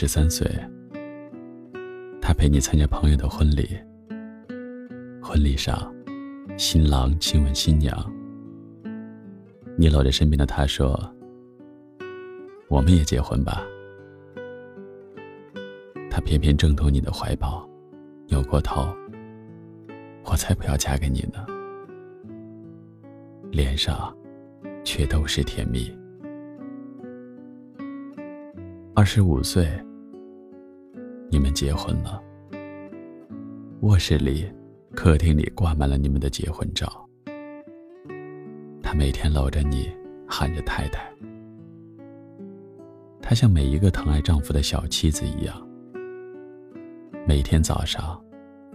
十三岁，他陪你参加朋友的婚礼。婚礼上，新郎亲吻新娘，你搂着身边的他说：“我们也结婚吧。”他偏偏挣脱你的怀抱，扭过头：“我才不要嫁给你呢。”脸上却都是甜蜜。二十五岁，你们结婚了。卧室里、客厅里挂满了你们的结婚照。他每天搂着你，喊着太太。他像每一个疼爱丈夫的小妻子一样，每天早上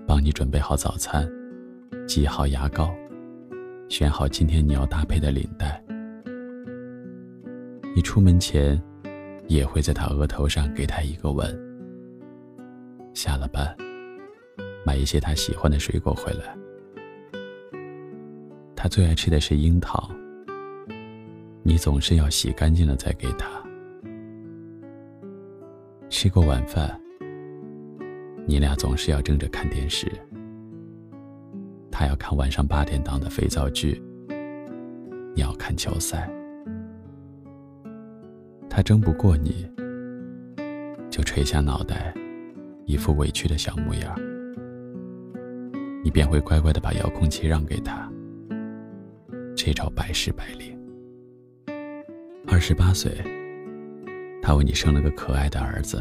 帮你准备好早餐，挤好牙膏，选好今天你要搭配的领带。你出门前。也会在他额头上给他一个吻。下了班，买一些他喜欢的水果回来。他最爱吃的是樱桃，你总是要洗干净了再给他。吃过晚饭，你俩总是要争着看电视。他要看晚上八点档的肥皂剧，你要看球赛。他争不过你，就垂下脑袋，一副委屈的小模样。你便会乖乖的把遥控器让给他。这招百试百灵。二十八岁，他为你生了个可爱的儿子，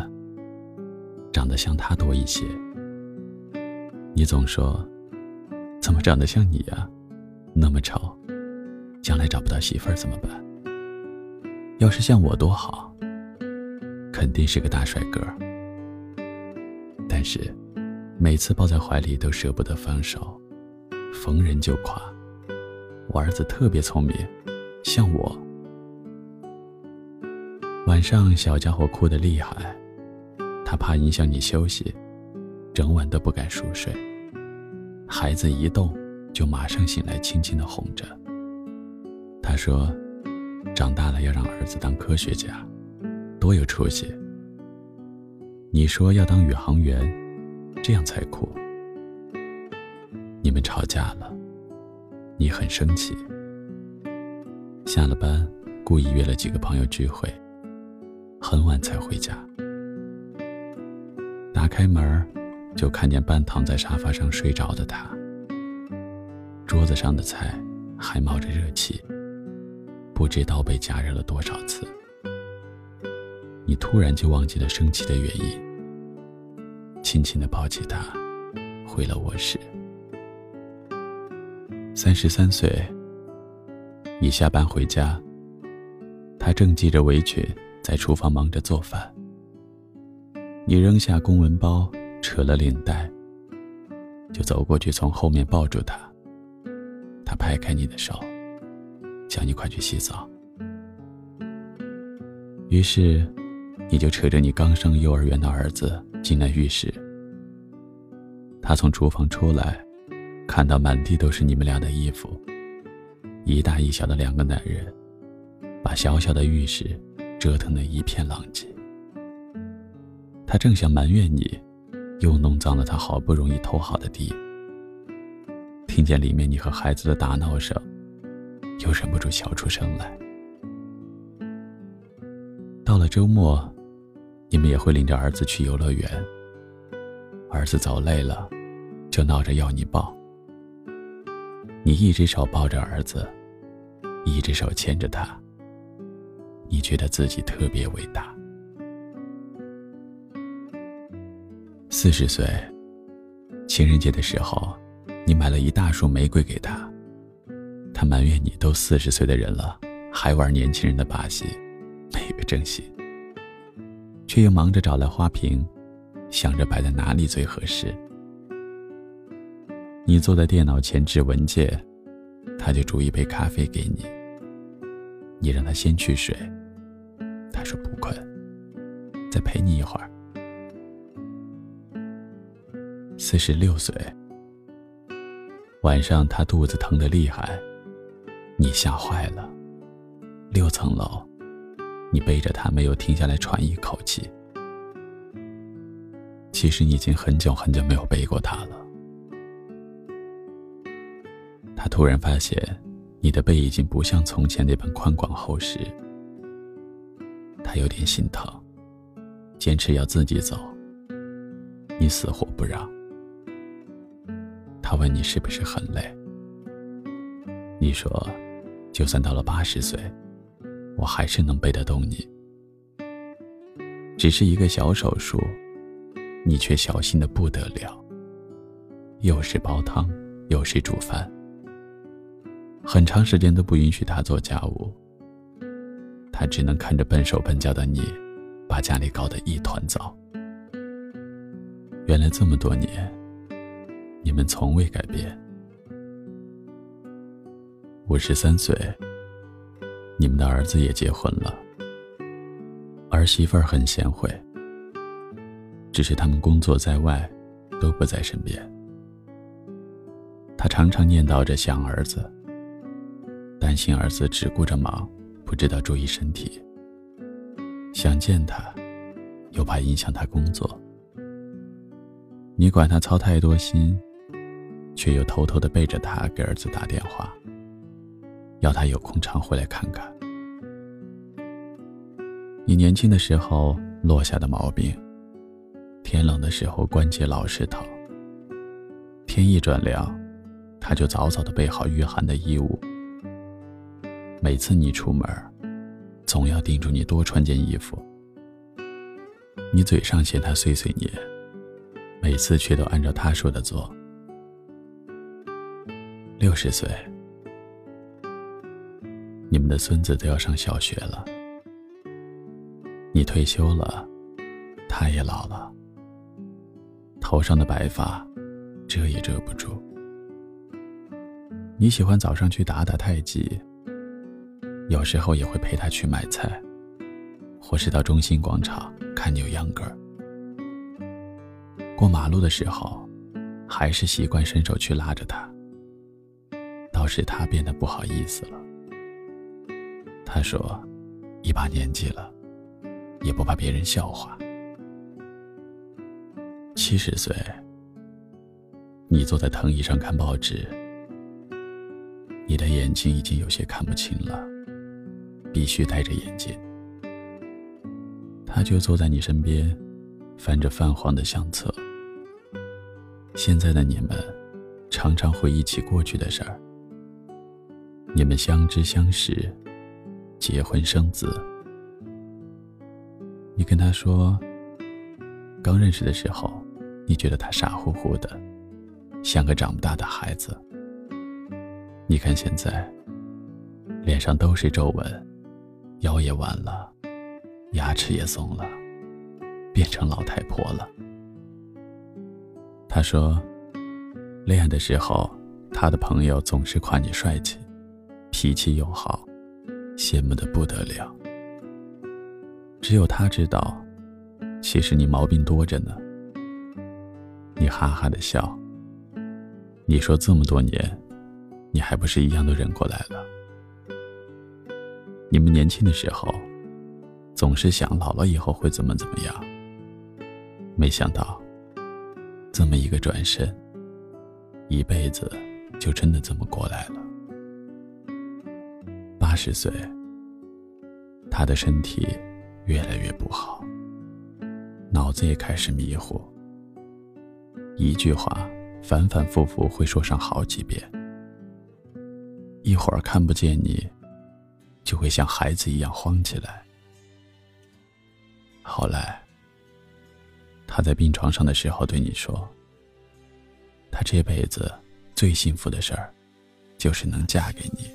长得像他多一些。你总说，怎么长得像你呀？那么丑，将来找不到媳妇儿怎么办？要是像我多好，肯定是个大帅哥。是，每次抱在怀里都舍不得放手，逢人就夸我儿子特别聪明，像我。晚上小家伙哭得厉害，他怕影响你休息，整晚都不敢熟睡。孩子一动，就马上醒来，轻轻的哄着。他说。长大了要让儿子当科学家，多有出息。你说要当宇航员，这样才酷。你们吵架了，你很生气。下了班，故意约了几个朋友聚会，很晚才回家。打开门，就看见半躺在沙发上睡着的他，桌子上的菜还冒着热气。不知道被加热了多少次，你突然就忘记了生气的原因，轻轻的抱起他，回了卧室。三十三岁，你下班回家，他正系着围裙在厨房忙着做饭。你扔下公文包，扯了领带，就走过去从后面抱住他，他拍开你的手。叫你快去洗澡。于是，你就扯着你刚上幼儿园的儿子进了浴室。他从厨房出来，看到满地都是你们俩的衣服，一大一小的两个男人，把小小的浴室折腾得一片狼藉。他正想埋怨你，又弄脏了他好不容易拖好的地，听见里面你和孩子的打闹声。又忍不住笑出声来。到了周末，你们也会领着儿子去游乐园。儿子走累了，就闹着要你抱。你一只手抱着儿子，一只手牵着他。你觉得自己特别伟大。四十岁，情人节的时候，你买了一大束玫瑰给他。他埋怨你都四十岁的人了，还玩年轻人的把戏，没个珍惜。却又忙着找来花瓶，想着摆在哪里最合适。你坐在电脑前置文件，他就煮一杯咖啡给你。你让他先去睡，他说不困，再陪你一会儿。四十六岁，晚上他肚子疼得厉害。你吓坏了，六层楼，你背着他没有停下来喘一口气。其实你已经很久很久没有背过他了。他突然发现，你的背已经不像从前那般宽广厚实。他有点心疼，坚持要自己走，你死活不让。他问你是不是很累？你说，就算到了八十岁，我还是能背得动你。只是一个小手术，你却小心的不得了。又是煲汤，又是煮饭，很长时间都不允许他做家务。他只能看着笨手笨脚的你，把家里搞得一团糟。原来这么多年，你们从未改变。五十三岁，你们的儿子也结婚了。儿媳妇儿很贤惠，只是他们工作在外，都不在身边。他常常念叨着想儿子，担心儿子只顾着忙，不知道注意身体。想见他，又怕影响他工作。你管他操太多心，却又偷偷的背着他给儿子打电话，要他有空常回来看看。你年轻的时候落下的毛病，天冷的时候关节老是疼。天一转凉，他就早早的备好御寒的衣物。每次你出门，总要叮嘱你多穿件衣服。你嘴上嫌他碎碎念，每次却都按照他说的做。六十岁，你们的孙子都要上小学了。你退休了，他也老了，头上的白发遮也遮不住。你喜欢早上去打打太极，有时候也会陪他去买菜，或是到中心广场看扭秧歌。过马路的时候，还是习惯伸手去拉着他，倒是他变得不好意思了。他说：“一把年纪了。”也不怕别人笑话。七十岁，你坐在藤椅上看报纸，你的眼睛已经有些看不清了，必须戴着眼镜。他就坐在你身边，翻着泛黄的相册。现在的你们，常常回忆起过去的事儿。你们相知相识，结婚生子。你跟他说，刚认识的时候，你觉得他傻乎乎的，像个长不大的孩子。你看现在，脸上都是皱纹，腰也弯了，牙齿也松了，变成老太婆了。他说，恋爱的时候，他的朋友总是夸你帅气，脾气又好，羡慕的不得了。只有他知道，其实你毛病多着呢。你哈哈的笑。你说这么多年，你还不是一样都忍过来了？你们年轻的时候，总是想老了以后会怎么怎么样。没想到，这么一个转身，一辈子就真的这么过来了。八十岁，他的身体。越来越不好，脑子也开始迷糊。一句话反反复复会说上好几遍，一会儿看不见你，就会像孩子一样慌起来。后来，他在病床上的时候对你说：“他这辈子最幸福的事儿，就是能嫁给你。”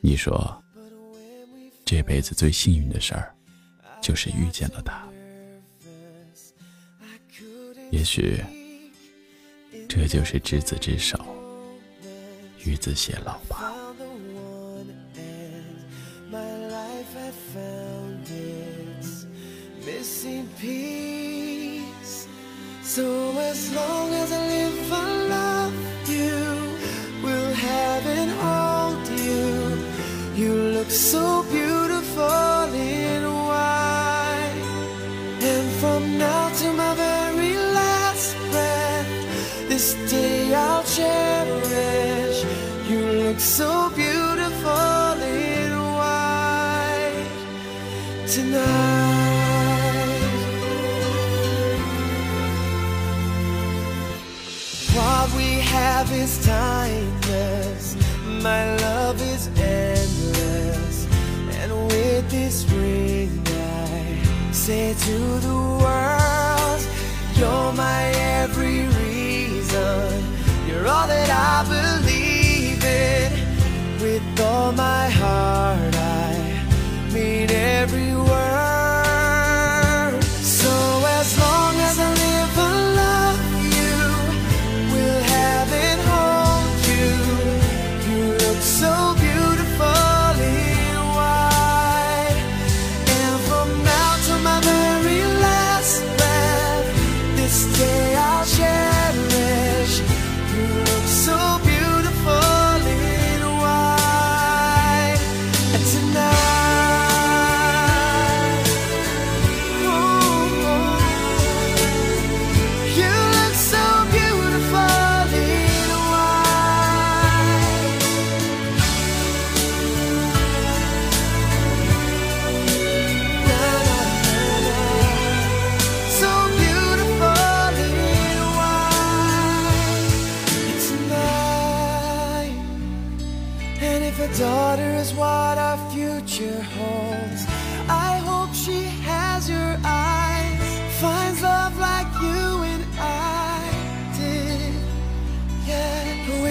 你说。这辈子最幸运的事儿，就是遇见了他。也许，这就是执子之手，与子偕老吧。so beautiful in white. And from now to my very last breath, this day I'll cherish. You look so beautiful in white tonight. What we have is timeless. My love is say to the world,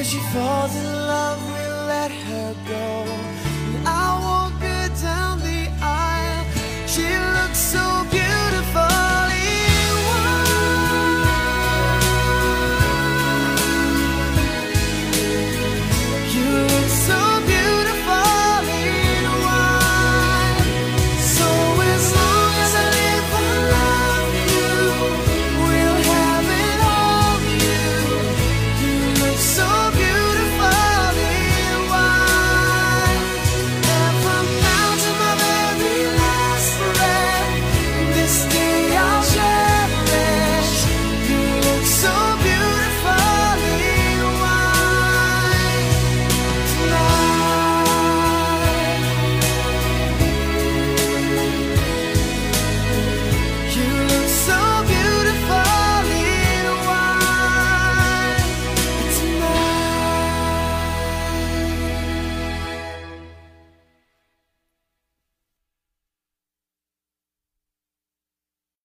she falls in love, we'll let her go.